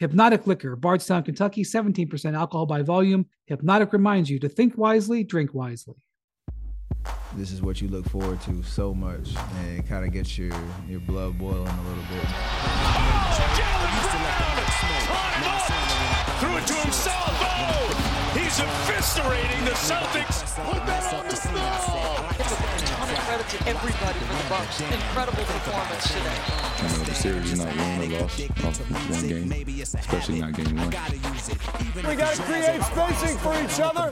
Hpnotiq Liquor, Bardstown, Kentucky, 17% alcohol by volume. Hpnotiq reminds you to think wisely, drink wisely. This is what you look forward to so much and kind of gets your, your blood boiling a little bit. Oh, Threw it to himself. Oh, he's eviscerating the Celtics. Put that on the snow credit to everybody for the Bucks. Incredible performance today. You know, the series is not won or lost off one game, especially not game one. We got to create spacing for each other,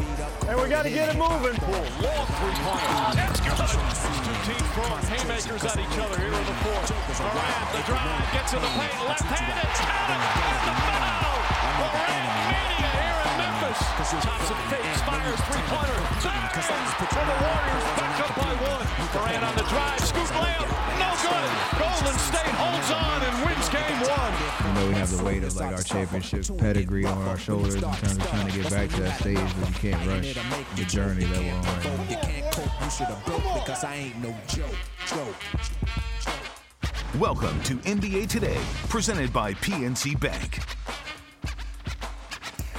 and we got to get it moving. Long three-pointer. Two teams throwing haymakers at each other here in the fourth. Morant, the drive, gets in the paint, left-handed. the foul. Thompson fakes, fires, three-pointer. For the Warriors, back up by one. Morant on the drive, scoop layup, no good. Golden State holds on and wins game one. You know, we have the weight of like our championship pedigree on our shoulders in terms of trying to get back to that stage, but you can't rush the journey that we're on. You can't cope, you should have broke because I ain't no joke. Welcome to NBA Today, presented by PNC Bank.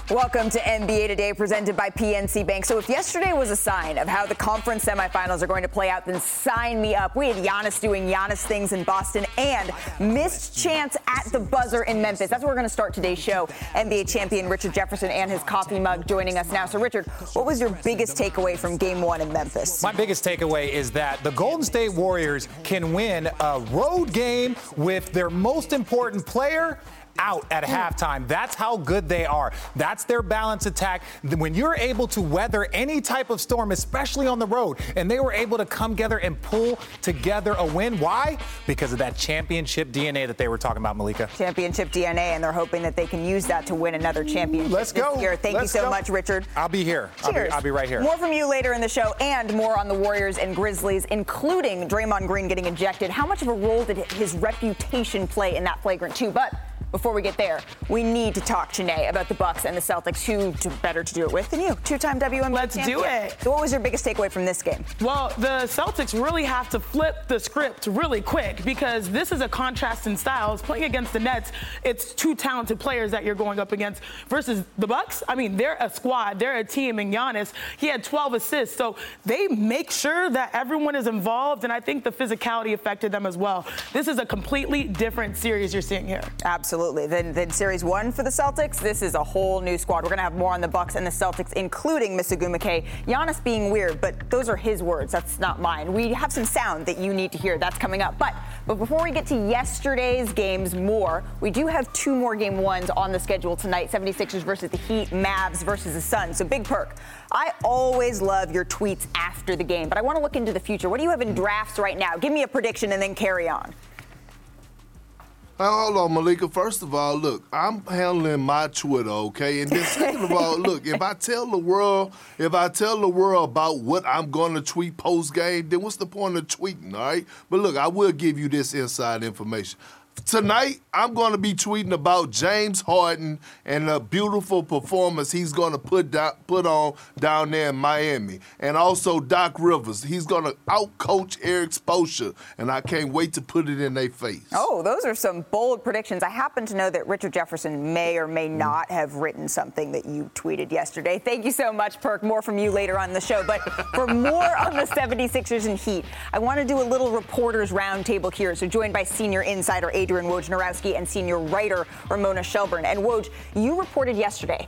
Welcome to NBA Today, presented by PNC Bank. So, if yesterday was a sign of how the conference semifinals are going to play out, then sign me up. We had Giannis doing Giannis things in Boston and missed chance at the buzzer in Memphis. That's where we're going to start today's show. NBA champion Richard Jefferson and his coffee mug joining us now. So, Richard, what was your biggest takeaway from game one in Memphis? My biggest takeaway is that the Golden State Warriors can win a road game with their most important player out at hmm. halftime. That's how good they are. That's their balance attack. When you're able to weather any type of storm, especially on the road, and they were able to come together and pull together a win. Why? Because of that championship DNA that they were talking about, Malika. Championship DNA, and they're hoping that they can use that to win another championship Let's go. year. Thank Let's you so go. much, Richard. I'll be here. I'll be, Cheers. I'll be right here. More from you later in the show, and more on the Warriors and Grizzlies, including Draymond Green getting ejected. How much of a role did his reputation play in that flagrant two? But before we get there, we need to talk, Janae, about the Bucks and the Celtics. Who to, better to do it with than you? Two-time WNBA Let's do it. So, what was your biggest takeaway from this game? Well, the Celtics really have to flip the script really quick because this is a contrast in styles. Playing against the Nets, it's two talented players that you're going up against versus the Bucks. I mean, they're a squad, they're a team, and Giannis, he had 12 assists, so they make sure that everyone is involved, and I think the physicality affected them as well. This is a completely different series you're seeing here. Absolutely. Then, then series one for the Celtics, this is a whole new squad. We're going to have more on the Bucks and the Celtics, including Miss Agumake. Giannis being weird, but those are his words. That's not mine. We have some sound that you need to hear. That's coming up. But but before we get to yesterday's games more, we do have two more game ones on the schedule tonight 76ers versus the Heat, Mavs versus the Suns. So big perk. I always love your tweets after the game, but I want to look into the future. What do you have in drafts right now? Give me a prediction and then carry on. Hold on, Malika. First of all, look, I'm handling my Twitter, okay? And then second of all, look, if I tell the world, if I tell the world about what I'm going to tweet post game, then what's the point of tweeting, all right? But look, I will give you this inside information. Tonight, I'm going to be tweeting about James Harden and the beautiful performance he's going to put down, put on down there in Miami, and also Doc Rivers. He's going to outcoach Erik Spoelstra, and I can't wait to put it in their face. Oh, those are some bold predictions. I happen to know that Richard Jefferson may or may mm-hmm. not have written something that you tweeted yesterday. Thank you so much, Perk. More from you later on the show. But for more on the 76ers and Heat, I want to do a little reporters roundtable here. So joined by senior insider Adrian Wojnarowski and senior writer Ramona Shelburne. And Woj, you reported yesterday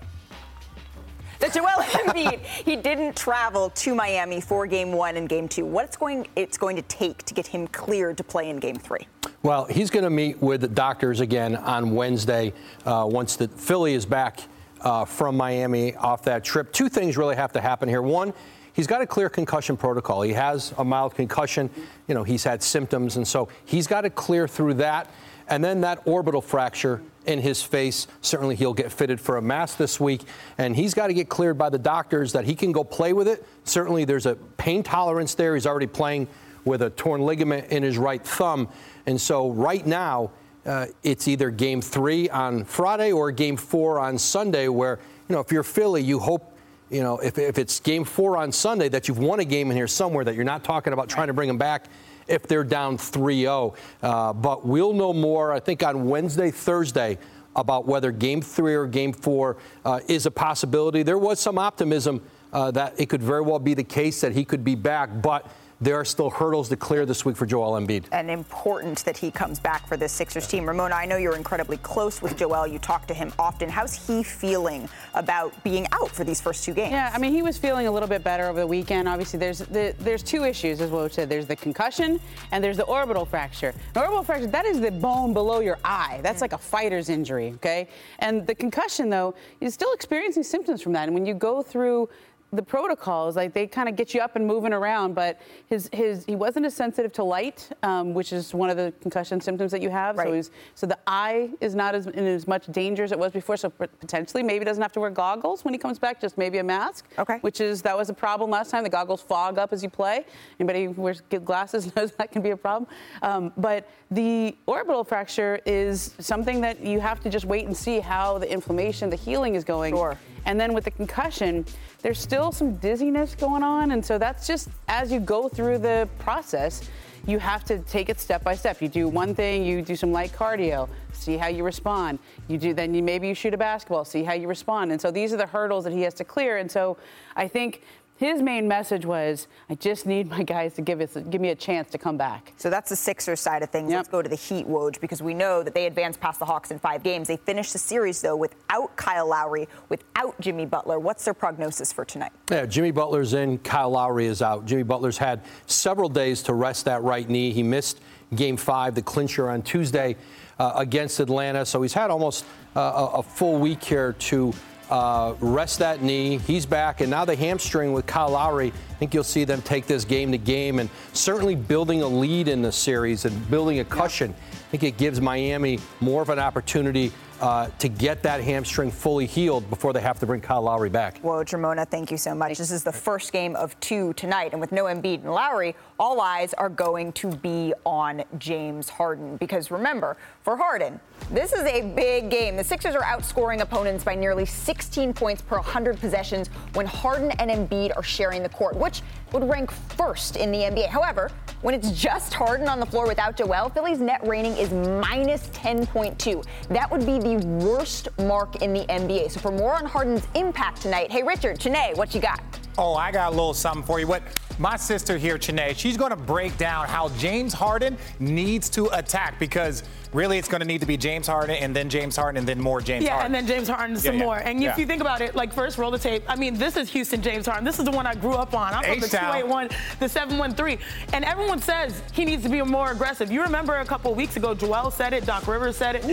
that Joel Embiid he didn't travel to Miami for Game One and Game Two. What's going it's going to take to get him cleared to play in Game Three? Well, he's going to meet with the doctors again on Wednesday uh, once the Philly is back uh, from Miami off that trip. Two things really have to happen here. One, he's got a clear concussion protocol. He has a mild concussion. You know, he's had symptoms, and so he's got to clear through that. And then that orbital fracture in his face. Certainly, he'll get fitted for a mask this week, and he's got to get cleared by the doctors that he can go play with it. Certainly, there's a pain tolerance there. He's already playing with a torn ligament in his right thumb. And so, right now, uh, it's either game three on Friday or game four on Sunday, where, you know, if you're Philly, you hope you know, if, if it's game four on Sunday, that you've won a game in here somewhere, that you're not talking about trying to bring him back if they're down 3 0. Uh, but we'll know more, I think, on Wednesday, Thursday about whether game three or game four uh, is a possibility. There was some optimism uh, that it could very well be the case that he could be back, but there are still hurdles to clear this week for Joel Embiid. And important that he comes back for this Sixers team. Ramona, I know you're incredibly close with Joel. You talk to him often. How's he feeling about being out for these first two games? Yeah, I mean, he was feeling a little bit better over the weekend. Obviously, there's the, there's two issues, as well said. There's the concussion and there's the orbital fracture. An orbital fracture, that is the bone below your eye. That's like a fighter's injury, okay? And the concussion, though, is still experiencing symptoms from that. And when you go through the protocols, like they kind of get you up and moving around, but his his he wasn't as sensitive to light, um, which is one of the concussion symptoms that you have. Right. So he's so the eye is not as in as much danger as it was before. So potentially maybe doesn't have to wear goggles when he comes back, just maybe a mask. Okay. Which is that was a problem last time. The goggles fog up as you play. Anybody who wears glasses knows that can be a problem. Um, but the orbital fracture is something that you have to just wait and see how the inflammation, the healing is going. Sure. And then with the concussion, there's still some dizziness going on. And so that's just as you go through the process, you have to take it step by step. You do one thing, you do some light cardio, see how you respond. You do then you maybe you shoot a basketball, see how you respond. And so these are the hurdles that he has to clear. And so I think his main message was, I just need my guys to give us give me a chance to come back. So that's the Sixers side of things. Yep. Let's go to the Heat, Woj, because we know that they advanced past the Hawks in five games. They finished the series, though, without Kyle Lowry, without Jimmy Butler. What's their prognosis for tonight? Yeah, Jimmy Butler's in, Kyle Lowry is out. Jimmy Butler's had several days to rest that right knee. He missed game five, the clincher on Tuesday uh, against Atlanta. So he's had almost uh, a, a full week here to uh, rest that knee. He's back, and now the hamstring with Kyle Lowry. I think you'll see them take this game to game, and certainly building a lead in the series and building a cushion. I think it gives Miami more of an opportunity uh, to get that hamstring fully healed before they have to bring Kyle Lowry back. Well, Ramona, thank you so much. This is the first game of two tonight, and with no Embiid and Lowry, all eyes are going to be on James Harden. Because remember, for Harden, this is a big game. The Sixers are outscoring opponents by nearly 16 points per 100 possessions when Harden and Embiid are sharing the court, which would rank first in the NBA. However, when it's just Harden on the floor without Joel, Philly's net rating is minus 10.2. That would be the worst mark in the NBA. So for more on Harden's impact tonight, hey Richard, Chiney, what you got? Oh, I got a little something for you. What my sister here, Chiney, she's going to break down how James Harden needs to attack because really it's going to need to be James Harden and then James Harden and then more James Harden. yeah, Harden. and then James Harden some Yeah, yeah. more. And Yeah. if you think about it, like first roll the tape. I mean, this is Houston James Harden. This is the one I grew up on. I'm from the H-Town. 281, the 713. And everyone says he needs to be more aggressive. You remember a couple weeks ago, Joel said it, Doc Rivers said it.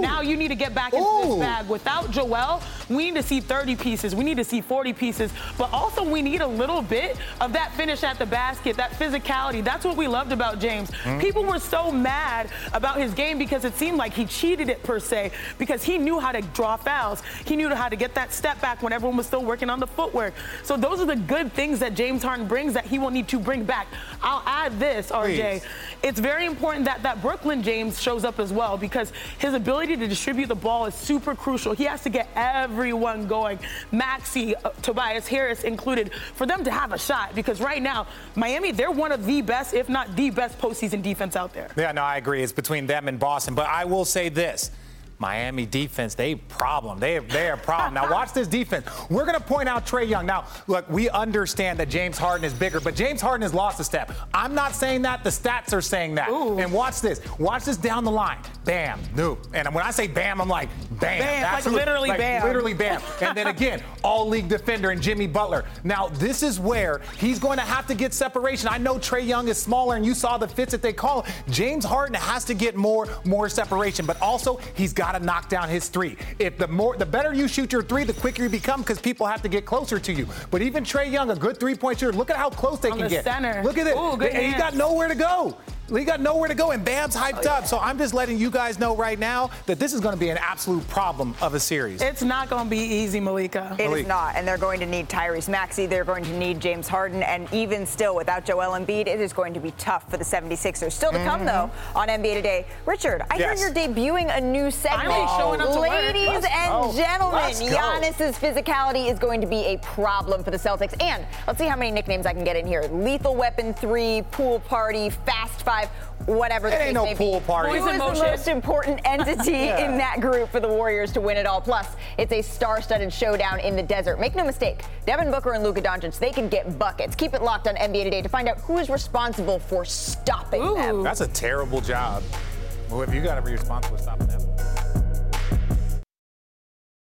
Now you need to get back into Ooh. this bag. Without Joel, we need to see 30 pieces. We need to see 40 pieces. But also we need a little bit of that finish at the basket, that physicality. That's what we loved about James. Mm-hmm. People were so mad about his game because it seemed like he cheated it per se because he knew how to draw fouls. He knew how to get that step back when everyone was still working on the footwork. So those are the good things that James Harden brings that he will need to bring back. I'll add this, RJ. Please. It's very important that that Brooklyn James shows up as well because his ability to distribute the ball is super crucial. He has to get everyone going, Maxey, uh, Tobias Harris included, for them to have a shot because right now, Miami, they're one of the best, if not the best postseason defense out there. Yeah, no, I agree. It's between them and Boston. But I will say this. Miami defense, they problem. They they are a problem. now watch this defense. We're gonna point out Trae Young. Now, look, we understand that James Harden is bigger, but James Harden has lost a step. I'm not saying that. The stats are saying that. Ooh. And watch this. Watch this down the line. Bam, no. And when I say bam, I'm like bam. Bam, That's like literally bam. Literally bam. and then again, all league defender and Jimmy Butler. Now this is where he's going to have to get separation. I know Trae Young is smaller, and you saw the fits that they call. James Harden has to get more more separation, but also he's got to knock down his three. If the more the better you shoot your three, the quicker you become because people have to get closer to you. But even Trae Young, a good three point shooter, look at how close they On can the get. center. Look at it. Ooh, good and he's got nowhere to go. He got nowhere to go, and Bam's hyped up. So I'm just letting you guys know right now that this is going to be an absolute problem of a series. It's not going to be easy, Malika. It is not, and they're going to need Tyrese Maxey. They're going to need James Harden, and even still, without Joel Embiid, it is going to be tough for the 76ers. Still to come, Mm-hmm. though, on NBA Today. Richard, I Yes. hear you're debuting a new segment. Finally showing up to work. Ladies Let's and go. gentlemen, Giannis's physicality is going to be a problem for the Celtics. And let's see how many nicknames I can get in here. Lethal Weapon 3, Pool Party, Fast 5, whatever the ain't case no may pool be. party. Who Boys is in the most important entity Yeah. in that group for the Warriors to win it all? Plus, it's a star-studded showdown in the desert. Make no mistake, Devin Booker and Luka Doncic, they can get buckets. Keep it locked on NBA Today to find out who is responsible for stopping them. That's a terrible job. Well, if you got to be responsible for stopping them.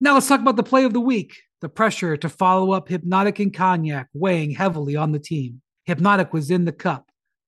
Now let's talk about the play of the week. The pressure to follow up Hpnotiq and Cognac weighing heavily on the team. Hpnotiq was in the cup,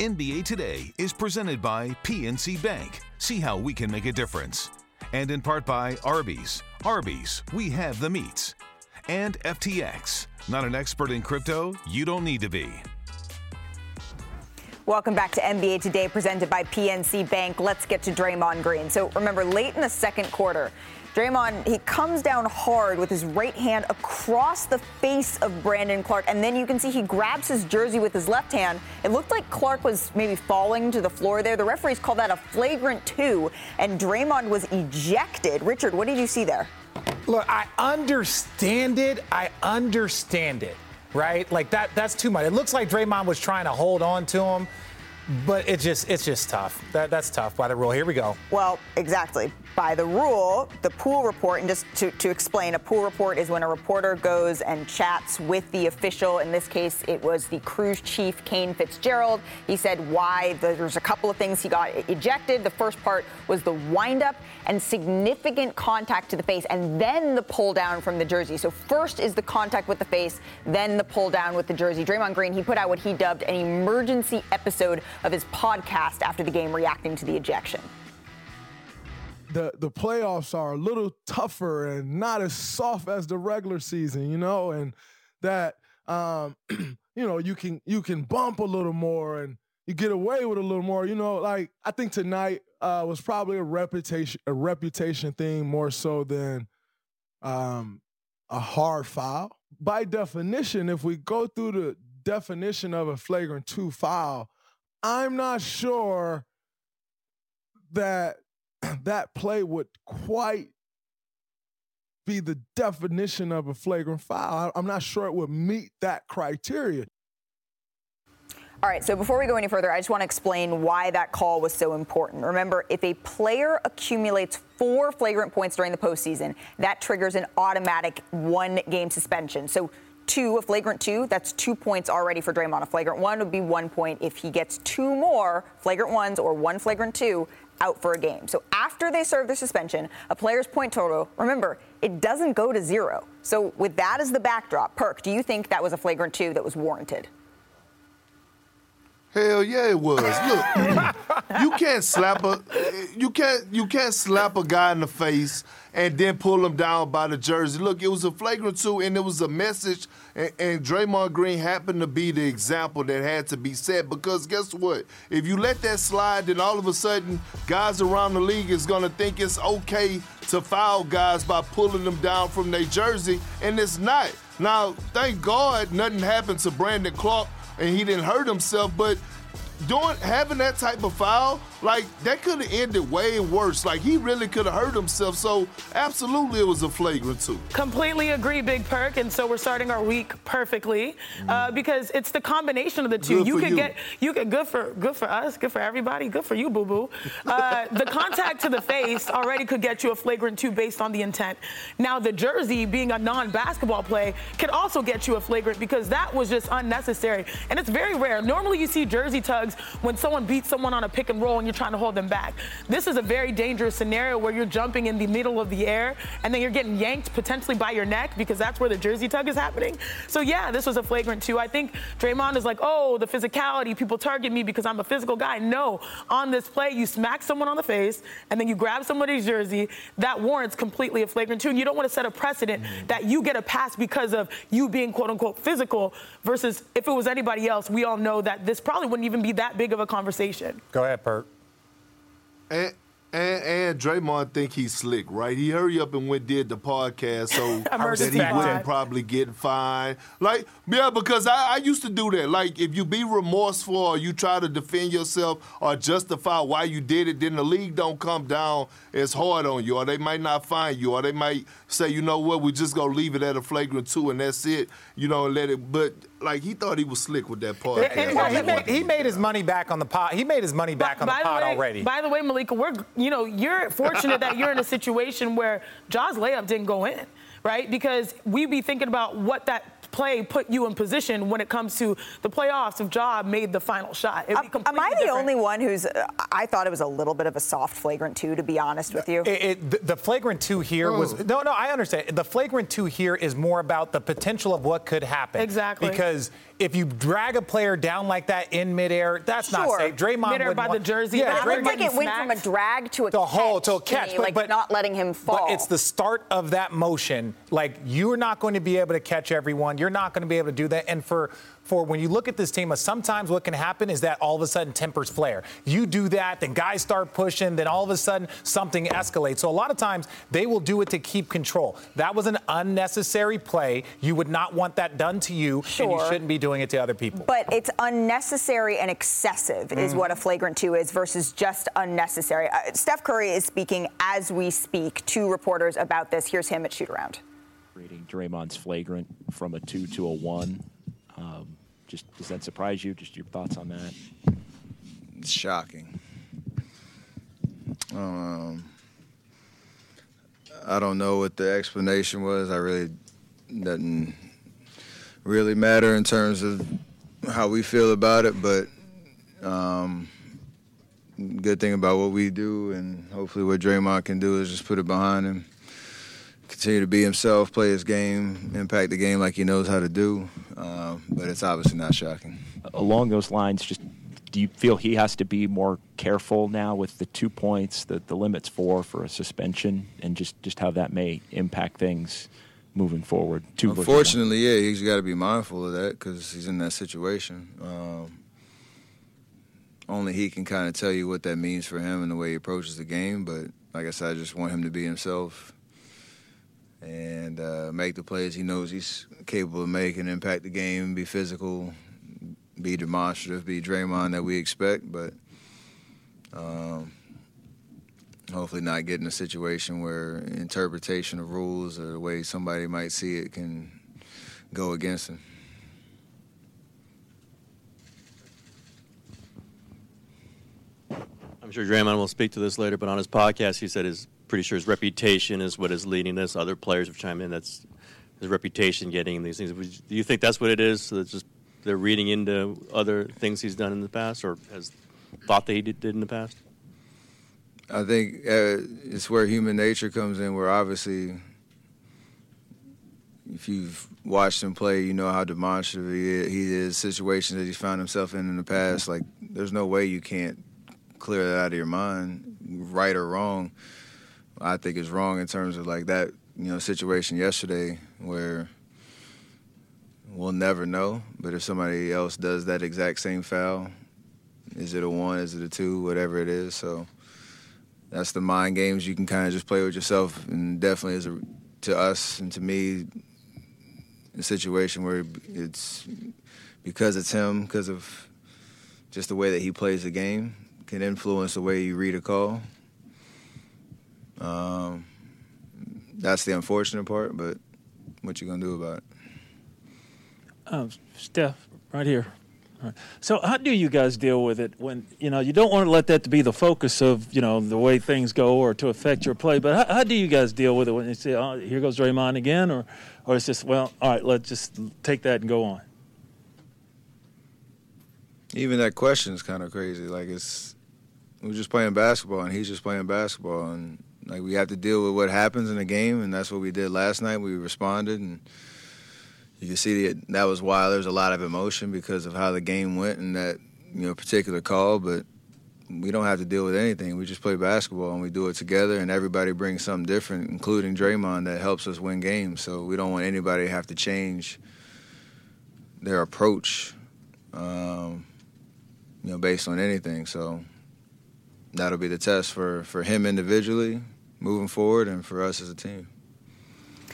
NBA Today is presented by PNC Bank. See how we can make a difference. And in part by Arby's. Arby's, we have the meats. And FTX. Not an expert in crypto? You don't need to be. Welcome back to NBA Today, presented by PNC Bank. Let's get to Draymond Green. So remember, late in the second quarter, Draymond, he comes down hard with his right hand across the face of Brandon Clarke. And then you can see he grabs his jersey with his left hand. It looked like Clarke was maybe falling to the floor there. The referees called that a flagrant two, and Draymond was ejected. Richard, what did you see there? Look, I understand it. I understand it, right? Like that. That's too much. It looks like Draymond was trying to hold on to him, but it just it's just tough. That, that's tough by the rule. Here we go. Well, exactly. By the rule, the pool report, and just to, to explain, a pool report is when a reporter goes and chats with the official. In this case, it was the cruise chief, Kane Fitzgerald. He said why the, there's a couple of things he got ejected. The first part was the windup and significant contact to the face, and then the pull down from the jersey. So first is the contact with the face, then the pull down with the jersey. Draymond Green, he put out what he dubbed an emergency episode of his podcast after the game, reacting to the ejection. the the playoffs are a little tougher and not as soft as the regular season, you know, and that um, you know you can you can bump a little more and you get away with a little more, you know. Like I think tonight uh, was probably a reputation a reputation thing more so than um, a hard foul. By definition, if we go through the definition of a flagrant two foul, I'm not sure that that play would quite be the definition of a flagrant foul. I'm not sure it would meet that criteria. All right, so before we go any further, I just want to explain why that call was so important. Remember, if a player accumulates four flagrant points during the postseason, that triggers an automatic one game suspension. So, two, a flagrant two, that's two points already for Draymond. A flagrant one would be one point. If he gets two more flagrant ones or one flagrant two, out for a game. So, after they serve their suspension, a player's point total, remember, it doesn't go to zero. So, with that as the backdrop, Perk, do you think that was a flagrant two that was warranted? Hell yeah, it was. Look, you can't slap a you can't you can't slap a guy in the face and then pull him down by the jersey. Look, it was a flagrant two, and it was a message. And, and Draymond Green happened to be the example that had to be set because guess what? If you let that slide, then all of a sudden, guys around the league is gonna think it's okay to foul guys by pulling them down from their jersey, and it's not. Now, thank God, nothing happened to Brandon Clarke and he didn't hurt himself, but doing having that type of foul, like that could have ended way worse. Like he really could have hurt himself. So absolutely, it was a flagrant two. Completely agree, Big Perk. And so we're starting our week perfectly uh, because it's the combination of the two. Good you could you. get you could good for good for us, good for everybody, good for you, boo boo. Uh, the contact to the face already could get you a flagrant two based on the intent. Now the jersey, being a non-basketball play, can also get you a flagrant because that was just unnecessary. And it's very rare. Normally you see jersey tugs when someone beats someone on a pick and roll and you're trying to hold them back. This is a very dangerous scenario where you're jumping in the middle of the air and then you're getting yanked potentially by your neck because that's where the jersey tug is happening. So yeah, this was a flagrant two. I think Draymond is like, oh, the physicality, people target me because I'm a physical guy. No, on this play, you smack someone on the face and then you grab somebody's jersey. That warrants completely a flagrant two. And you don't want to set a precedent mm-hmm. that you get a pass because of you being quote unquote physical versus if it was anybody else, we all know that this probably wouldn't even be that big of a conversation. Go ahead, Pert. And, and, and Draymond think he's slick, right? He hurry up and went did the podcast so that he wouldn't probably get fined. Like, yeah, because I, I used to do that. Like, if you be remorseful or you try to defend yourself or justify why you did it, then the league don't come down as hard on you, or they might not find you, or they might say, you know what, we just gonna leave it at a flagrant two and that's it, you know, and let it. But like he thought he was slick with that podcast. he, made, he, made, his money back on the pot. He made his money back on the pot way, already. By the way, Malika, we're you know you're fortunate that you're in a situation where Ja's layup didn't go in, right? Because we'd be thinking about what that play put you in position when it comes to the playoffs if Ja made the final shot. Um, am I the different. only one who's? Uh, I thought it was a little bit of a soft flagrant two, to be honest with you. It, it, the flagrant two here was oh. no, no. I understand. The flagrant two here is more about the potential of what could happen. Exactly. Because if you drag a player down like that in midair, that's sure. not safe. Draymond midair by want, the jersey. Yeah, it looked like it went from a drag to a the catch hole to a catch, me, but, like but, not letting him fall. But it's the start of that motion. Like you're not going to be able to catch everyone. You're not going to be able to do that. And for for when you look at this team, sometimes what can happen is that all of a sudden tempers flare. You do that, then guys start pushing, then all of a sudden something escalates. So a lot of times they will do it to keep control. That was an unnecessary play. You would not want that done to you, sure. and you shouldn't be doing it to other people. But it's unnecessary and excessive mm. is what a flagrant two is versus just unnecessary. Uh, Steph Curry is speaking as we speak to reporters about this. Here's him at shoot around. Rating Draymond's flagrant from a two to a one. Um, just does that surprise you? Just your thoughts on that? It's shocking. Um, I don't know what the explanation was. I really doesn't really matter in terms of how we feel about it, but um, good thing about what we do and hopefully what Draymond can do is just put it behind him continue to be himself, play his game, impact the game like he knows how to do. Uh, but it's obviously not shocking. Along those lines, just do you feel he has to be more careful now with the two points, the, the limits four for a suspension, and just, just how that may impact things moving forward? Unfortunately, yeah, he's got to be mindful of that because he's in that situation. Um, only he can kind of tell you what that means for him and the way he approaches the game. But like I said, I just want him to be himself and uh, make the plays he knows he's capable of making, impact the game, be physical, be demonstrative, be Draymond that we expect. But um, hopefully, not get in a situation where interpretation of rules or the way somebody might see it can go against him. I'm sure Draymond will speak to this later, but on his podcast, he said his pretty sure his reputation is what is leading this. Other players have chimed in. That's his reputation getting these things. Do you think that's what it is? So it's just they're reading into other things he's done in the past, or has thought that he did, did in the past? I think uh, it's where human nature comes in. Where obviously, if you've watched him play, you know how demonstrative he is. He is situations that he's found himself in in the past. Like, there's no way you can't clear that out of your mind, right or wrong. I think is wrong in terms of like that you know situation yesterday where we'll never know. But if somebody else does that exact same foul, is it a one? Is it a two? Whatever it is. So that's the mind games you can kind of just play with yourself, and definitely is a, to us and to me a situation where it's because it's him, because of just the way that he plays the game, can influence the way you read a call. Um, that's the unfortunate part, but what you gonna do about it? Um, Steph, right here. So, how do you guys deal with it when you know you don't want to let that to be the focus of you know the way things go or to affect your play? But how, how do you guys deal with it when you say, "Oh, here goes Draymond again," or or it's just, well, all right, let's just take that and go on. Even that question is kind of crazy. Like it's we're just playing basketball, and he's just playing basketball, and like we have to deal with what happens in the game, and that's what we did last night. We responded, and you can see that that was why there was a lot of emotion because of how the game went and that you know particular call. But we don't have to deal with anything. We just play basketball and we do it together, and everybody brings something different, including Draymond, that helps us win games. So we don't want anybody to have to change their approach, um, you know, based on anything. So that'll be the test for for him individually moving forward, and for us as a team.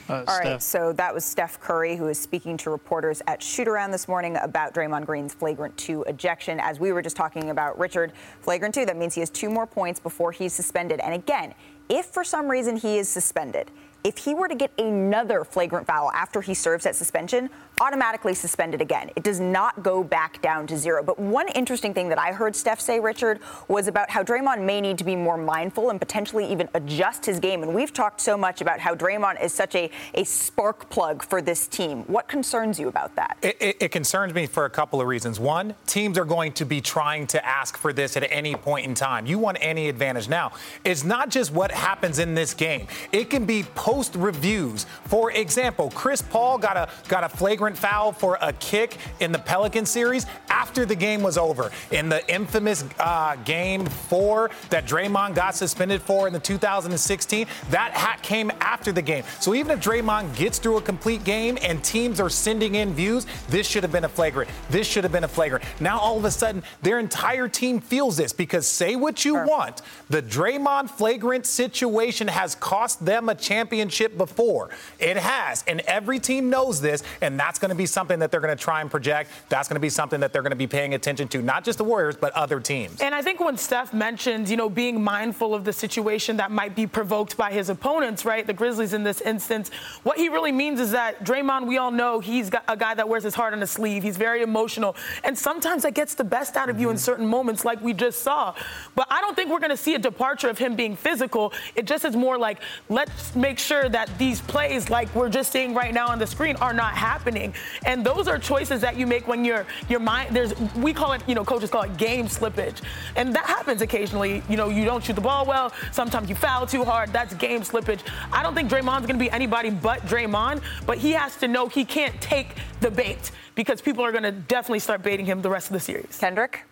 Uh, All right, so that was Steph Curry, who is speaking to reporters at Shoot Around this morning about Draymond Green's flagrant two ejection. As we were just talking about Richard, flagrant two, that means he has two more points before he's suspended. And again, if for some reason he is suspended, if he were to get another flagrant foul after he serves that suspension, automatically suspended again. It does not go back down to zero. But one interesting thing that I heard Steph say, Richard, was about how Draymond may need to be more mindful and potentially even adjust his game. And we've talked so much about how Draymond is such a, a spark plug for this team. What concerns you about that? It, it, it concerns me for a couple of reasons. One, teams are going to be trying to ask for this at any point in time. You want any advantage now. It's not just what happens in this game. It can be post reviews. For example, Chris Paul got a got a flagrant foul for a kick in the Pelican series after the game was over. In the infamous uh, game four that Draymond got suspended for in the 2016, that hat came after the game. So even if Draymond gets through a complete game and teams are sending in views, this should have been a flagrant. This should have been a flagrant. Now all of a sudden, their entire team feels this because say what you want, the Draymond flagrant situation has cost them a championship before. It has, and every team knows this, and that's going to be something that they're going to try and project. That's going to be something that they're going to be paying attention to, not just the Warriors, but other teams. And I think when Steph mentioned, you know, being mindful of the situation that might be provoked by his opponents, right, the Grizzlies in this instance, what he really means is that Draymond, we all know he's a guy that wears his heart on his sleeve. He's very emotional, and sometimes that gets the best out of you in mm-hmm. certain moments, like we just saw. But I don't think we're going to see a departure of him being physical. It just is more like let's make sure that these plays, like we're just seeing right now on the screen, are not happening. And those are choices that you make when your your mind there's we call it, you know, coaches call it game slippage. And that happens occasionally. You know, you don't shoot the ball well, sometimes you foul too hard. That's game slippage. I don't think Draymond's gonna be anybody but Draymond, but he has to know he can't take the bait because people are gonna definitely start baiting him the rest of the series. Kendrick?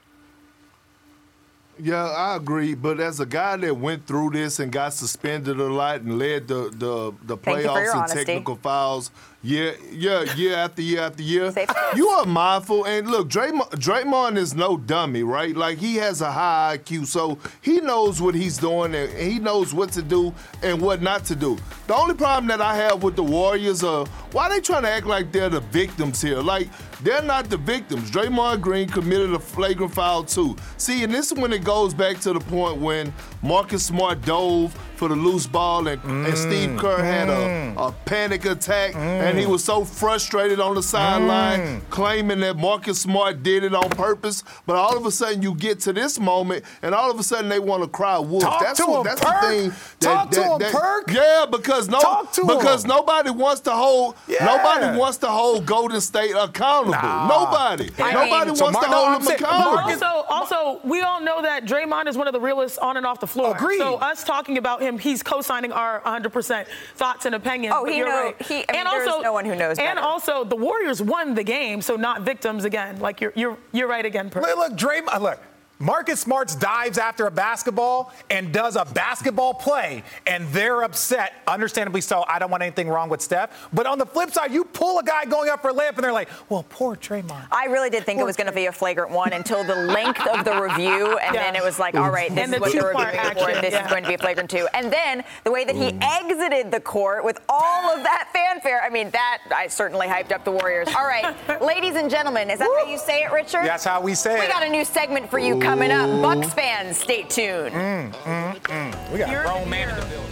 Yeah, I agree. But as a guy that went through this and got suspended a lot and led the the, the Thank you for playoffs and honesty. technical fouls, yeah, yeah, year after year after year, you are mindful. And look, Draymond, Draymond is no dummy, right? Like he has a high IQ, so he knows what he's doing and he knows what to do and what not to do. The only problem that I have with the Warriors are why they trying to act like they're the victims here? Like they're not the victims. Draymond Green committed a flagrant foul too. See, and this is when it goes back to the point when Marcus Smart dove for the loose ball and, and mm. Steve Kerr had a, mm. a panic attack and he mm. was so frustrated on the sideline claiming that Marcus Smart did it on purpose. But all of a sudden you get to this moment and all of a sudden they want to cry wolf. Talk that's to what, him, that's Perk. the thing. Talk to him, Perk. Yeah, because no because him. nobody wants to hold Yeah. nobody wants to hold Golden State accountable. Nobody. I nobody mean, wants so to hold I'm them saying- accountable. Also, also, we all know that Draymond is one of the realest on and off the floor. Agreed. So us talking about him, he's co-signing our 100% thoughts and opinions. Oh, he you're know- right. he- I mean, there is no one who knows And better. also, the Warriors won the game, so not victims again. Like you're you're you're right again. Per- Look, look, Draymond, look. Marcus Smarts dives after a basketball and does a basketball play, and they're upset. Understandably so. I don't want anything wrong with Steph. But on the flip side, you pull a guy going up for a layup, and they're like, "Well, poor Draymond." I really did think it was going to be a flagrant one until the length of the review, and Yeah. then it was like, all right, this And is the what they're two-part reviewing for, action, and this yeah. is going to be a flagrant two. And then the way that he exited the court with all of that fanfare, I mean, that I certainly hyped up the Warriors. All right, ladies and gentlemen, is that how you say it, Richard? That's how we say We it. We got a new segment for you coming up. Bucks fans, stay tuned. Mm, mm, mm. We got a grown man in the building.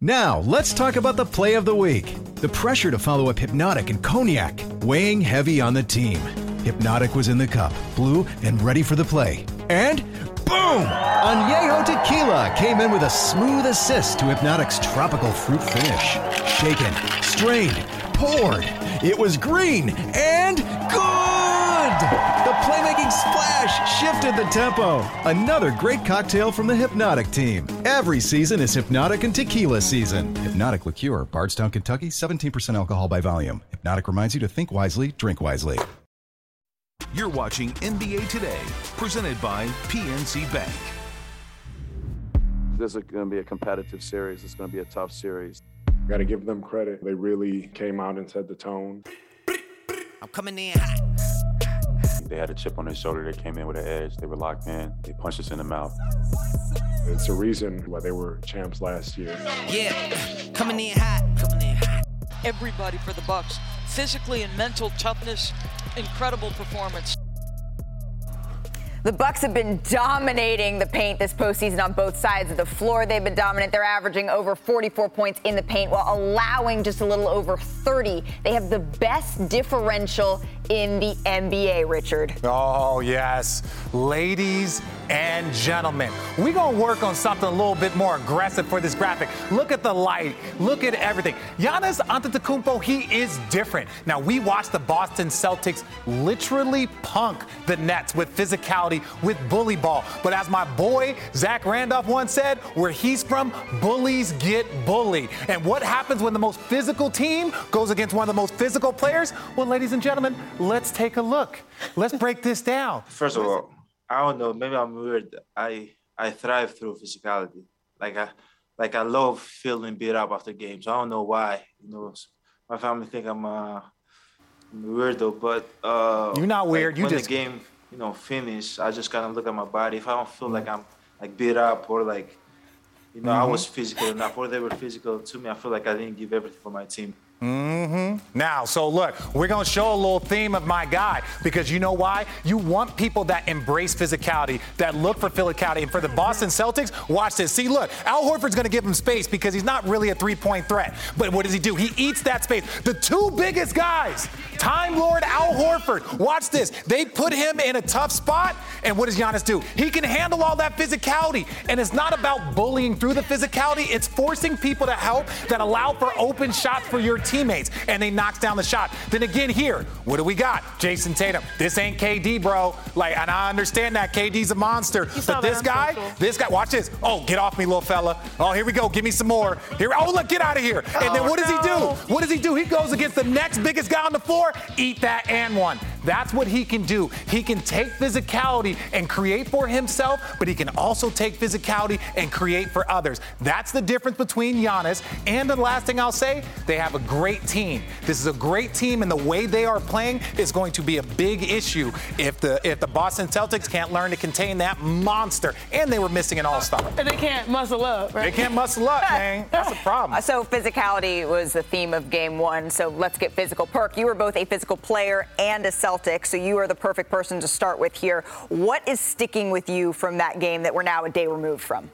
Now, let's talk about the play of the week. The pressure to follow up Hpnotiq and Cognac, weighing heavy on the team. Hpnotiq was in the cup, blue, and ready for the play. And boom! Añejo Tequila came in with a smooth assist to Hpnotiq's tropical fruit finish. Shaken, strained, poured. It was green and good! The splash, shifted the tempo. Another great cocktail from the Hpnotiq team. Every season is Hpnotiq and Tequila season. Hpnotiq Liqueur, Bardstown, Kentucky, 17% alcohol by volume. Hpnotiq reminds you to think wisely, drink wisely. You're watching NBA Today, presented by PNC Bank. This is going to be a competitive series. It's going to be a tough series. Got to give them credit. They really came out and set the tone. I'm coming in hot. They had a chip on their shoulder. They came in with an edge. They were locked in. They punched us in the mouth. It's a reason why they were champs last year. Yeah, coming in hot. Coming in hot. Everybody for the Bucks. Physically and mental toughness, incredible performance. The Bucks have been dominating the paint this postseason on both sides of the floor. They've been dominant. They're averaging over 44 points in the paint while allowing just a little over 30. They have the best differential in the NBA, Richard. Oh, yes. Ladies and gentlemen, we're going to work on something a little bit more aggressive for this graphic. Look at the light. Look at everything. Giannis Antetokounmpo, he is different. Now, we watched the Boston Celtics literally punk the Nets with physicality, with bully ball. But as my boy Zach Randolph once said, where he's from, bullies get bullied. And what happens when the most physical team goes against one of the most physical players? Well, ladies and gentlemen, let's take a look. Let's break this down. First of all, I don't know. Maybe I'm weird. I I thrive through physicality. Like I like I love feeling beat up after games. I don't know why. You know, my family think I'm uh, a weirdo, but uh, You're not weird. like, You when just- the game you know finish, I just kind of look at my body. If I don't feel like I'm like beat up or like you know I Mhm. was physical enough, or they were physical to me, I feel like I didn't give everything for my team. Hmm Now, so look, we're to show a little theme of my guy because you know why? You want people that embrace physicality, that look for physicality. And for the Boston Celtics, watch this. See, look, Al Horford's to give him space because he's not really a three point threat. But what does he do? He eats that space. The two biggest guys, Time Lord Al Horford, watch this. They put him in a tough spot. And what does Giannis do? He can handle all that physicality. And it's not about bullying through the physicality, it's forcing people to help that allow for open shots for your teammates. And they knocks down the shot. Then again, here, what do we got? Jayson Tatum. This ain't KD, bro. Like, and I understand that KD's a monster. But this guy, social. this guy, watch this. Oh, get off me, little fella. Oh, here we go. Give me some more. Here. Oh, look, get out of here. And then Oh, what does he do? What does he do? He goes against the next biggest guy on the floor. Eat that and one. That's what he can do. He can take physicality and create for himself, but he can also take physicality and create for others. That's the difference between Giannis. And the last thing I'll say, they have a great team. This is a great team, and the way they are playing is going to be a big issue if the if the Boston Celtics can't learn to contain that monster. And they were missing an all-star. And they can't muscle up, right? They can't muscle up, man. That's a problem. So physicality was the theme of game one. So let's get physical. Perk, you were both a physical player and a Celtic, so you are the perfect person to start with here. What is sticking with you from that game that we're now a day removed from?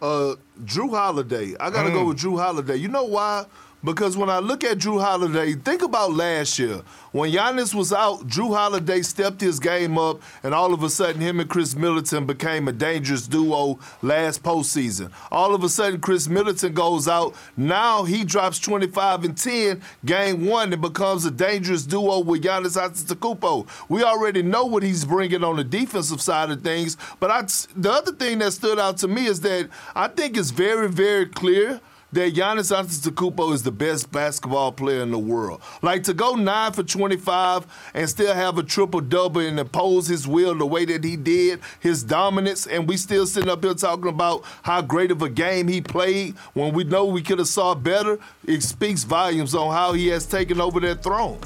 Uh, Jrue Holiday. I gotta go with Jrue Holiday. You know why? Because when I look at Jrue Holiday, think about last year. When Giannis was out, Jrue Holiday stepped his game up, and all of a sudden, him and Khris Middleton became a dangerous duo last postseason. All of a sudden, Khris Middleton goes out. Now he drops 25 and 10 game one and becomes a dangerous duo with Giannis Antetokounmpo. We already know what he's bringing on the defensive side of things, but I, the other thing that stood out to me is that I think it's very, very clear that Giannis Antetokounmpo is the best basketball player in the world. Like to go nine for 25 and still have a triple double and impose his will the way that he did, his dominance, and we still sitting up here talking about how great of a game he played when we know we could have saw better. It speaks volumes on how he has taken over that throne.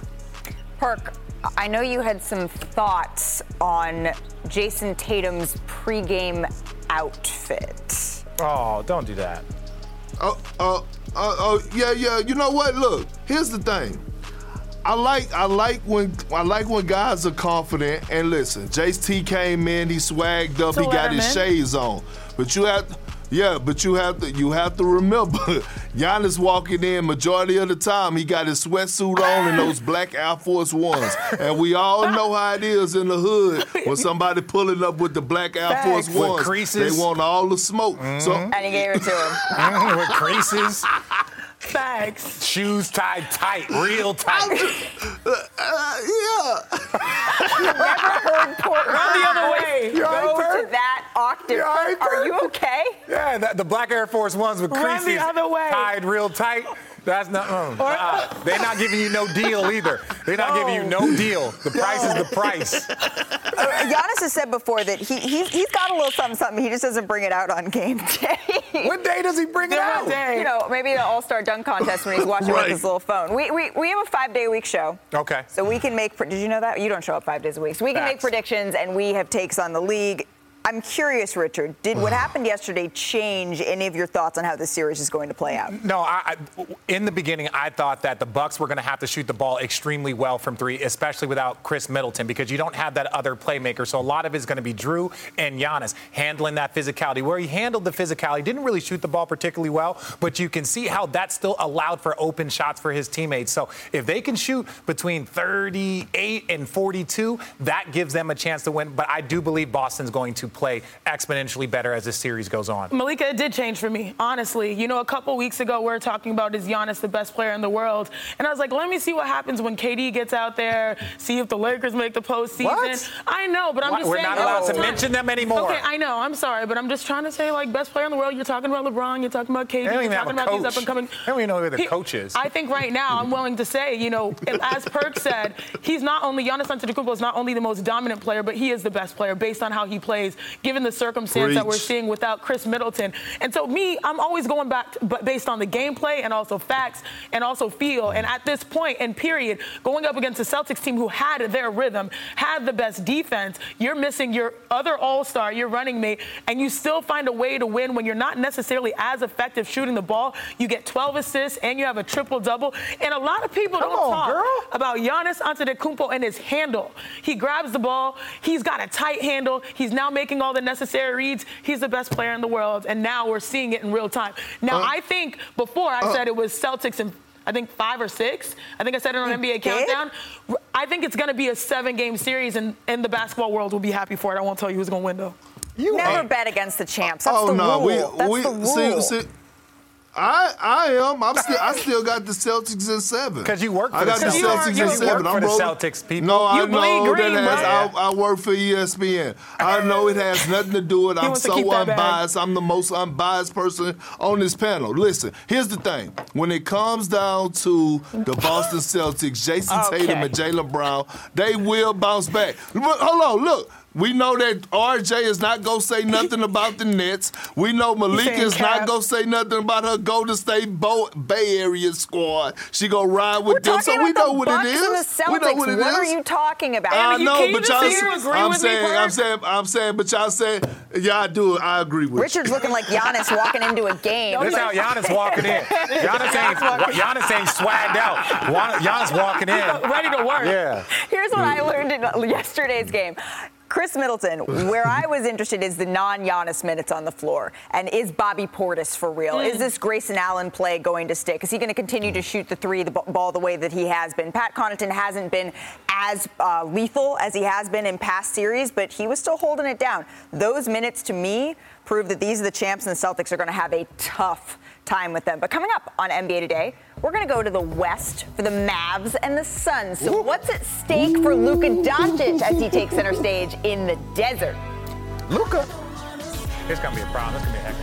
Perk, I know you had some thoughts on Jayson Tatum's pregame outfit. Oh, don't do that. Uh, oh, oh, uh, yeah, yeah. You know what? Look, here's the thing. I like, I like when, I like when guys are confident. And listen, Jace T came in, he swagged up, So he got his shades on. But you have, yeah, but you have to, you have to remember, Giannis walking in majority of the time, he got his sweatsuit on and those black Air Force Ones. And we all know how it is in the hood when somebody pulling up with the black Air Force Facts. With Ones. creases. They want all the smoke. So And he gave it to him. Mhm, with creases, Facts. shoes tied tight, real tight. Uh, yeah. heard Portland Run the other way. go You all right, to that octave. You all right, Are you okay? Yeah, the, the black Air Force Ones with Run the creases other way. tied real tight. That's not. mm, uh, they're not giving you no deal either. They're not giving you no deal. The price is the price. Giannis has said before that he, he's, he's got a little something, something. He just doesn't bring it out on game day. What day does he bring it out? Day. You know, maybe the All Star Dunk Contest when he's watching Right. with his little phone. We, we, we have a five day a week show. Okay. So we can make. Did you know that? You don't show up five days a week. So we can make predictions, and we have takes on the league. I'm curious, Richard. Did what happened yesterday change any of your thoughts on how this series is going to play out? No, I, I, in the beginning, I thought that the Bucks were going to have to shoot the ball extremely well from three, especially without Khris Middleton, because you don't have that other playmaker. So a lot of it is going to be Jrue and Giannis handling that physicality. Where he handled the physicality, didn't really shoot the ball particularly well, but you can see how that still allowed for open shots for his teammates. So if they can shoot between 38 and 42, that gives them a chance to win. But I do believe Boston's going to play exponentially better as this series goes on. Malika, it did change for me, honestly. You know, a couple weeks ago, we were talking about is Giannis the best player in the world? And I was like, let me see what happens when KD gets out there, see if the Lakers make the postseason. What? I know, but I'm Why- just we're saying. not allowed to time- mention them anymore. Okay, I know. I'm sorry, but I'm just trying to say, like, best player in the world. You're talking about LeBron. You're talking about KD. You're talking about these coach. up and coming. They don't even know who the He- coach is. I think right now I'm willing to say, you know, as Perk said, he's not only Giannis Antetokounmpo is not only the most dominant player, but he is the best player based on how he plays, given the circumstance that we're seeing without Khris Middleton. And so me, I'm always going back, to, but based on the gameplay and also facts and also feel. And at this point and period, going up against the Celtics team who had their rhythm, had the best defense, you're missing your other All-Star, your running mate, and you still find a way to win when you're not necessarily as effective shooting the ball. You get 12 assists and you have a triple double. And a lot of people don't talk about Giannis Antetokounmpo and his handle. He grabs the ball. He's got a tight handle. He's now making all the necessary reads. He's the best player in the world, and now we're seeing it in real time. Now, Uh, I think before I uh, said it was Celtics and I think five or six. I think I said it on NBA did? Countdown. I think it's going to be a seven-game series, and, and the basketball world will be happy for it. I won't tell you who's going to win though. You never bet against the champs. That's oh the no, rule. we That's we the rule. see see. I I am. I'm still. I still got the Celtics in seven. Because you work for I the got the Celtics. Are- in seven. I'm the rolling- Celtics, people. No, I You know green, that has. I, I work for ESPN. I know it has nothing to do with. I'm so keep that bag. unbiased. I'm the most unbiased person on this panel. Listen, here's the thing. When it comes down to the Boston Celtics, Jayson Tatum and Jaylen Brown, they will bounce back. Hold on, look. We know that RJ is not gonna say nothing about the Nets. We know Malika saying is not Cap. gonna say nothing about her Golden State Bo- Bay Area squad. She gonna ride with We're them, talking so we about know the what Bucks it is. and the Celtics. We know what it is. are you talking about? I you know, but y'all. say agree I'm with me, saying, I'm saying, I'm saying, but y'all saying, yeah, I do. I agree with Richard's looking like Giannis walking into a game. This how Giannis walking in. Giannis ain't, Giannis ain't swagged out. Wa- Giannis walking in. Ready to work. Yeah. Here's what I learned in yesterday's mm. game. Khris Middleton, where I was interested is the non-Giannis minutes on the floor, and is Bobby Portis for real? Is this Grayson Allen play going to stick? Is he going to continue to shoot the three, the ball the way that he has been? Pat Connaughton hasn't been as uh, lethal as he has been in past series, but he was still holding it down. Those minutes to me prove that these are the champs, and the Celtics are going to have a tough time with them. But coming up on NBA Today, we're going to go to the West for the Mavs and the Suns. So what's at stake for Luka Doncic as he takes center stage in the desert? Luka. It's gonna be a problem. It's gonna be a heck.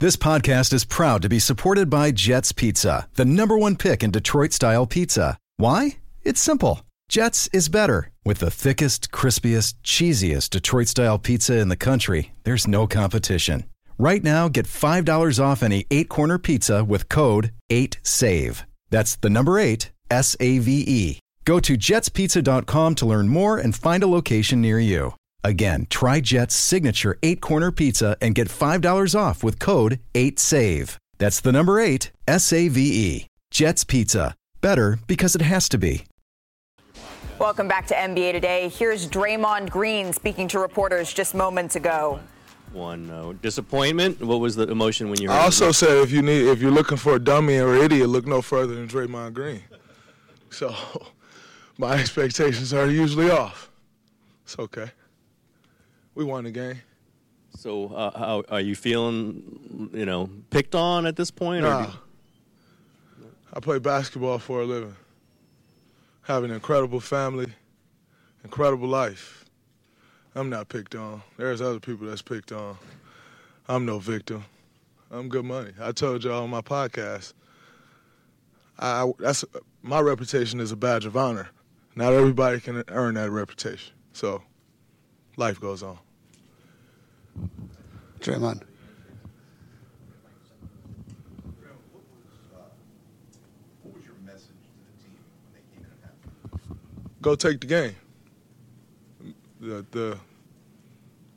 This podcast is proud to be supported by Jets Pizza, the number one pick in Detroit style pizza. Why? It's simple. Jets is better. With the thickest, crispiest, cheesiest Detroit style pizza in the country, there's no competition. Right now, get $5 off any eight corner pizza with code 8SAVE. That's the number eight, S A V E. Go to jetspizza.com to learn more and find a location near you. Again, try Jet's signature eight corner pizza and get $5 off with code 8SAVE. That's the number eight, S A V E. Jet's Pizza. Better because it has to be. Welcome back to NBA Today. Here's Draymond Green speaking to reporters just moments ago. One uh, disappointment. What was the emotion when you heard? I also said if you need if you're looking for a dummy or idiot, look no further than Draymond Green. So my expectations are usually off. It's okay. We won the game. So, uh, how are you feeling? You know, picked on at this point? Or Nah. do- I play basketball for a living. have an incredible family, incredible life. I'm not picked on. There's other people that's picked on. I'm no victim. I'm good money. I told y'all on my podcast. I that's my reputation is a badge of honor. Not everybody can earn that reputation. So life goes on. Draymond. What was your message to the team when they came in half time? Go take the game. The the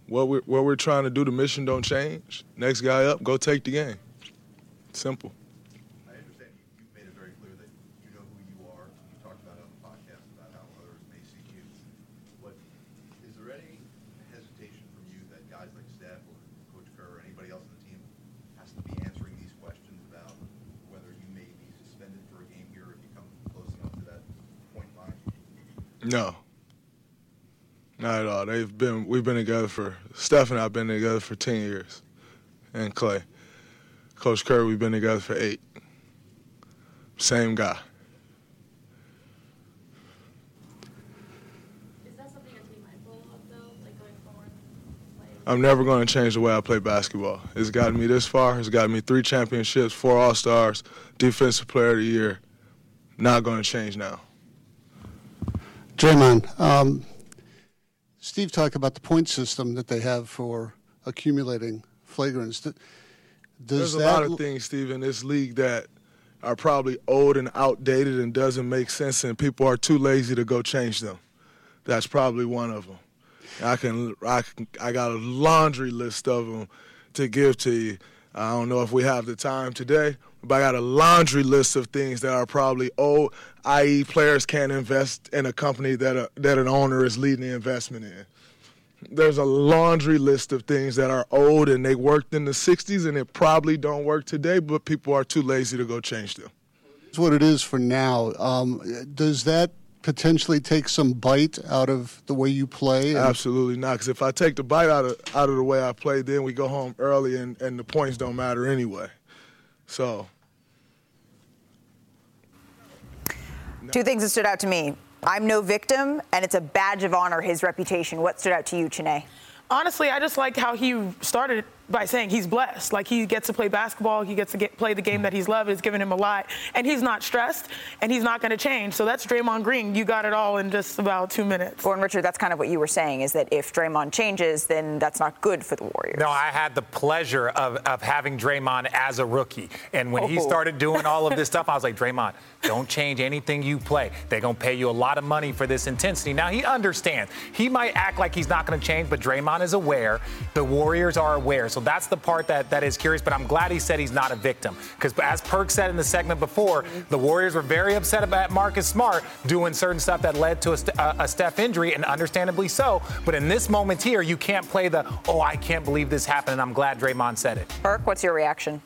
what we're what we're trying to do, the mission don't change. Next guy up, go take the game. Simple. No. Not at all. They've been we've been together for Steph and I've been together for ten years. And Clay. Coach Kerr, we've been together for eight. Same guy. I'm never going to change the way I play basketball. It's gotten me this far. It's gotten me three championships, four All Stars, Defensive Player of the Year. Not going to change now. Draymond, um, Steve talked about the point system that they have for accumulating flagrants. Does There's a lot of things, Steve, in this league that are probably old and outdated and doesn't make sense, and people are too lazy to go change them. That's probably one of them. I can, I can, I got a laundry list of them to give to you. I don't know if we have the time today, but I got a laundry list of things that are probably old, i.e., players can't invest in a company that a, that an owner is leading the investment in. There's a laundry list of things that are old and they worked in the 60s and it probably don't work today, but people are too lazy to go change them. It's what it is for now. Um, does that potentially take some bite out of the way you play? Absolutely not. Because if I take the bite out of out of the way I play, then we go home early and, and the points don't matter anyway. So Two things that stood out to me. I'm no victim, and it's a badge of honor, his reputation. What stood out to you, Chiney? Honestly, I just like how he started by saying he's blessed. Like he gets to play basketball, he gets to get, play the game that he's loved. It's given him a lot, and he's not stressed, and he's not going to change. So that's Draymond Green. You got it all in just about two minutes. Gordon Richard, that's kind of what you were saying is that if Draymond changes, then that's not good for the Warriors. No, I had the pleasure of, of having Draymond as a rookie. And when he Oh. started doing all of this stuff, I was like, Draymond, don't change anything you play. They're going to pay you a lot of money for this intensity. Now, he understands. He might act like he's not going to change, but Draymond is aware. The Warriors are aware. So that's the part that, that is curious. But I'm glad he said he's not a victim. Because as Perk said in the segment before, the Warriors were very upset about Marcus Smart doing certain stuff that led to a, a, uh, a Steph injury, and understandably so. But in this moment here, you can't play the, oh, I can't believe this happened, and I'm glad Draymond said it. Perk, what's your reaction?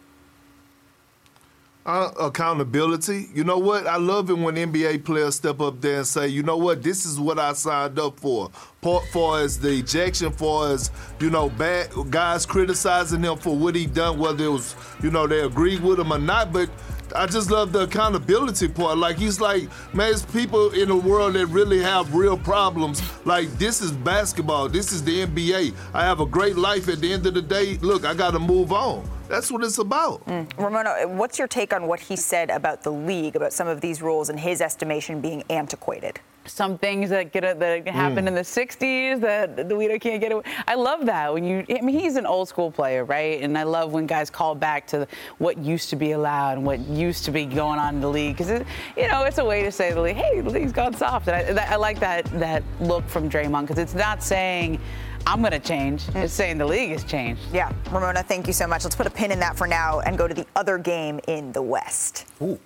Uh, accountability. You know what? I love it when NBA players step up there and say, you know what? This is what I signed up for. For, for as the ejection, for as you know, bad guys criticizing him for what he done, whether it was you know they agreed with him or not, but. I just love the accountability part. Like he's like, man, it's people in the world that really have real problems. Like this is basketball. This is the NBA. I have a great life. At the end of the day, look, I got to move on. That's what it's about. Ramona, what's your take on what he said about the league, about some of these rules in his estimation being antiquated? Some things that get that happened Mm. in the '60s that the leader can't get away. I love that when you. I mean, he's an old school player, right? And I love when guys call back to what used to be allowed and what used to be going on in the league because you know it's a way to say the league, hey, the league's gone soft. And I, that, I like that that look from Draymond because it's not saying I'm going to change. Mm. It's saying the league has changed. Yeah, Ramona, thank you so much. Let's put a pin in that for now and go to the other game in the West. Ooh.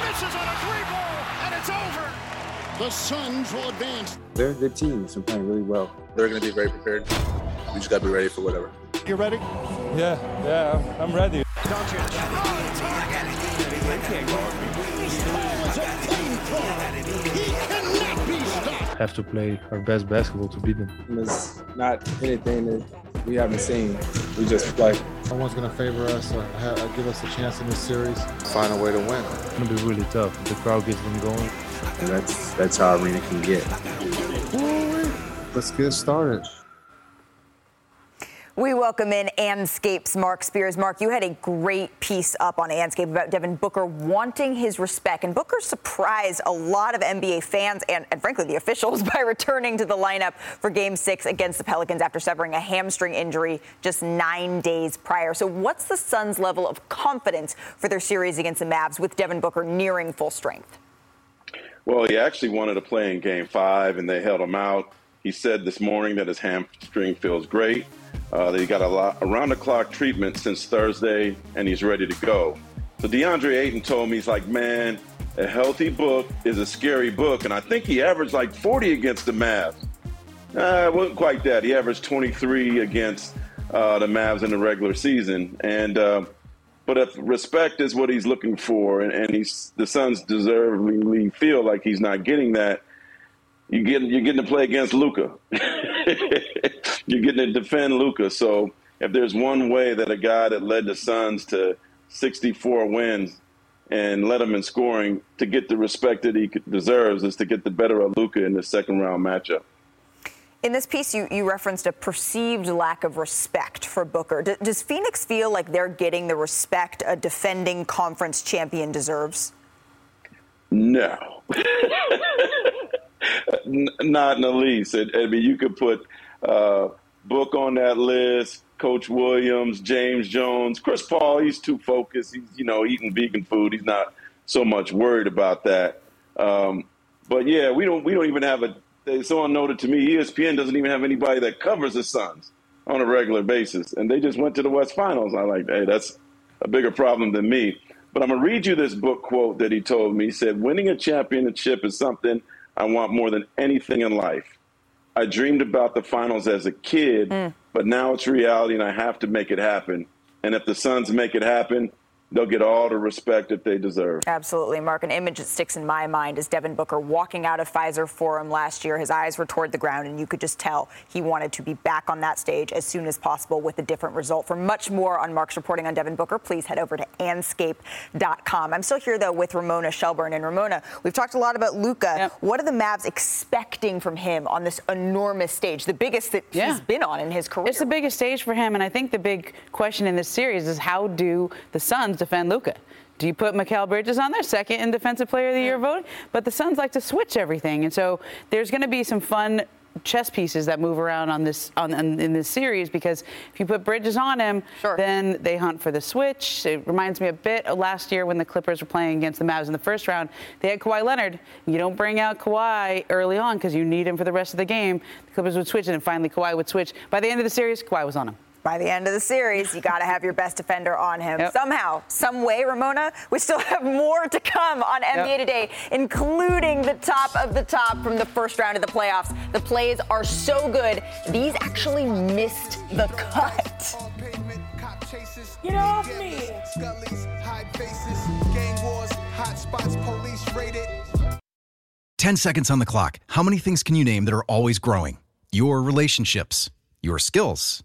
Misses on a three ball, and it's over. The Suns will advance. They're a good team. They're playing really well. They're going to be very prepared. We just got to be ready for whatever. You ready? Yeah, yeah, I'm ready. Have to play our best basketball to beat them. It's not anything that we haven't seen. We just play. Someone's going to favor us or ha- give us a chance in this series. Find a way to win. It's going to be really tough. The crowd gets them going. And that's that's how arena can get. Let's get started. We welcome in Andscape's Mark Spears. Mark, you had a great piece up on Anscape about Devin Booker wanting his respect. And Booker surprised a lot of NBA fans and, and, frankly, the officials by returning to the lineup for game six against the Pelicans after suffering a hamstring injury just nine days prior. So, what's the Suns' level of confidence for their series against the Mavs with Devin Booker nearing full strength? Well, he actually wanted to play in game five, and they held him out. He said this morning that his hamstring feels great. Uh, they got a lot around the clock treatment since Thursday, and he's ready to go. So DeAndre Ayton told me he's like, man, a healthy book is a scary book, and I think he averaged like 40 against the Mavs. Uh, it wasn't quite that. He averaged 23 against uh, the Mavs in the regular season, and uh, but if respect is what he's looking for, and, and he's the Suns deservedly feel like he's not getting that. You get you're getting to play against Luka. you're getting to defend Luka. So if there's one way that a guy that led the Suns to 64 wins and led them in scoring to get the respect that he deserves is to get the better of Luka in the second round matchup. In this piece, you, you referenced a perceived lack of respect for Booker. D- does Phoenix feel like they're getting the respect a defending conference champion deserves? No. Not in the least. I, I mean, you could put uh, Book on that list, Coach Williams, James Jones, Chris Paul. He's too focused. He's you know eating vegan food. He's not so much worried about that. Um, but yeah, we don't we don't even have a. Someone noted to me, ESPN doesn't even have anybody that covers the Suns on a regular basis, and they just went to the West Finals. I like, hey, that's a bigger problem than me. But I'm gonna read you this book quote that he told me. He said, "Winning a championship is something I want more than anything in life. I dreamed about the finals as a kid, mm. but now it's reality and I have to make it happen. And if the Suns make it happen, they'll get all the respect that they deserve. Absolutely, Mark. An image that sticks in my mind is Devin Booker walking out of Fiserv Forum last year. His eyes were toward the ground, and you could just tell he wanted to be back on that stage as soon as possible with a different result. For much more on Mark's reporting on Devin Booker, please head over to andscape.com. I'm still here, though, with Ramona Shelburne. And Ramona, we've talked a lot about Luka. Yep. What are the Mavs expecting from him on this enormous stage, the biggest that yeah. he's been on in his career? It's the biggest stage for him, and I think the big question in this series is how do the Suns defend Luka. Do you put Mikal Bridges on there, second in Defensive Player of the Year vote? But the Suns like to switch everything, and so there's going to be some fun chess pieces that move around on this on, on, in this series because if you put Bridges on him, sure. then they hunt for the switch. It reminds me a bit of last year when the Clippers were playing against the Mavs in the first round. They had Kawhi Leonard. You don't bring out Kawhi early on because you need him for the rest of the game. The Clippers would switch, and then finally Kawhi would switch. By the end of the series, Kawhi was on him by the end of the series, you got to have your best defender on him. Yep. Somehow, some way, Ramona, we still have more to come on NBA yep. Today, including the top of the top from the first round of the playoffs. The plays are so good, these actually missed the cut. Get off me! 10 seconds on the clock. How many things can you name that are always growing? Your relationships, your skills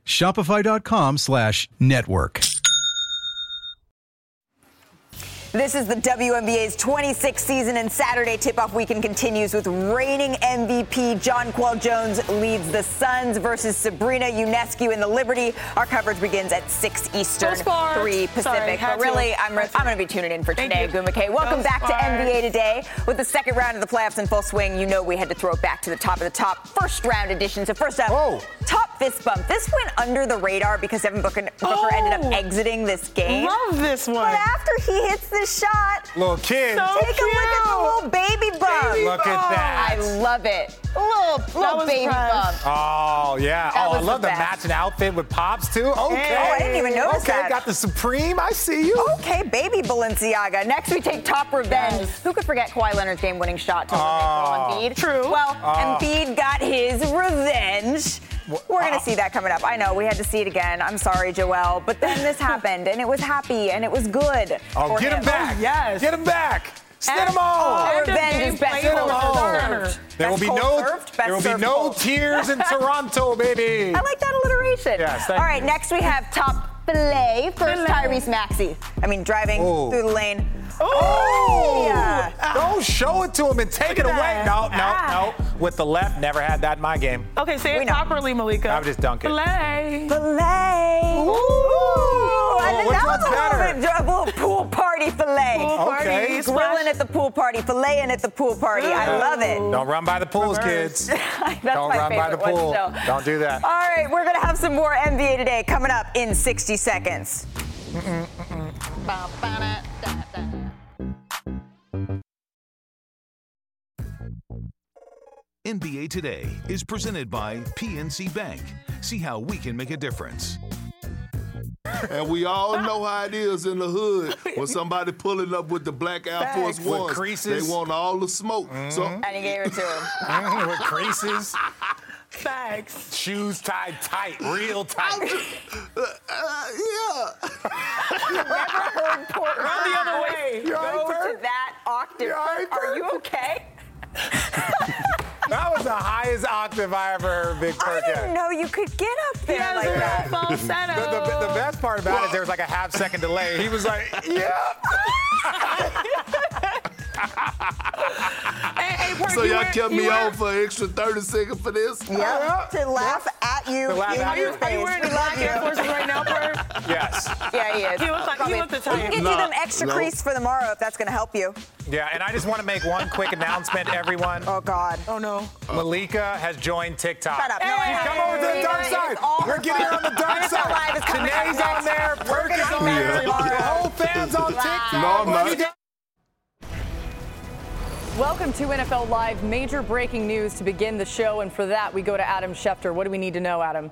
Shopify.com slash network. This is the WNBA's 26th season, and Saturday tip-off weekend continues with reigning MVP Jonquel Jones leads the Suns versus Sabrina Ionescu in the Liberty. Our coverage begins at 6 Eastern, 3 Pacific. Sorry, but really, I'm, I'm going to be tuning in for today, Gu McKay. Welcome back to NBA Today. With the second round of the playoffs in full swing, you know we had to throw it back to the top of the top. First round edition. So first up, Whoa. top fist bump. This went under the radar because Devin Booker, Booker oh, ended up oh, exiting this game. Love this one. But after he hits this shot. Little kid. So Take a look at the little baby bump. Baby Look at that. I love it. Little, little was baby fresh. bump. Oh yeah. That oh, I love the the, matching outfit with pops too. Okay. Oh, I didn't even notice okay, that. got the Supreme. I see you. Okay, baby Balenciaga. Next, we take top revenge. Who could forget Kawhi Leonard's game-winning shot to Oh. eliminate Embiid? True. Well, Oh. Embiid got his revenge. We're uh, gonna see that coming up. I know we had to see it again. I'm sorry, Joel, but then this happened, and it was happy, and it was good. Oh, for get him back. Yes. Get him back. Send And- him home. Oh, And a revenge is best played cold for served. There will be no served, there will be no cold. tears in Toronto, baby. I like that alliteration. Yes, thank All right, you. next we have top filet. First, Tyrese Maxey. I mean, driving Oh. through the lane. Oh! Yeah. Don't show it to him and take it away. No, no, Ah. no. With the left, never had that in my game. Okay, say We it know. properly, Malika. I would just dunk it. Filet. Filet. Ooh. I think which that one's was a little bit a little pool party filet. Pool party, Okay. splash. Grilling at the pool party, filleting at the pool party. I love it. Don't run by the pools, kids. That's Don't my run by favorite the one pool. still. Don't do that. All right, we're gonna have some more NBA today coming up in 60 seconds. NBA Today is presented by PNC Bank. See how we can make a difference. And we all know how it is in the hood when somebody pulling up with the black Air Force Facts. With Ones. creases. They want all the smoke. So mm-hmm. And he gave it to him. With creases, Facts. shoes tied tight, real tight. uh, yeah. Never heard Portland Run the other way. go to that octave. You all right, Are you okay? That was the highest octave I ever heard Big I Perk didn't at. know you could get up there Yes, like sir. that. Falsetto. The, the, the best part about it, there was like a half second delay. He was like, yeah. Hey, hey, Perk, So you y'all wear- kept me wear- on for an extra 30 seconds for this? Yep. To laugh at you. To laugh in at you, your are face. you wearing We the love black Air you. Forces right now, Perk? Yes. Yeah, he is. He looks like- he Probably. looked We Italian. can get Nah, you them extra no. crease for tomorrow if that's going to help you. Yeah, and I just want to make one quick announcement, everyone. Oh, God. Oh, no. Uh. Malika has joined TikTok. Shut up. No, Hey, I Come over to the dark side. We're getting her on the dark side. is Janae's on there. Perk is on on there. The whole fans on TikTok. No, I'm not. Welcome to NFL Live. Major breaking news to begin the show, and for that, we go to Adam Schefter. What do we need to know, Adam?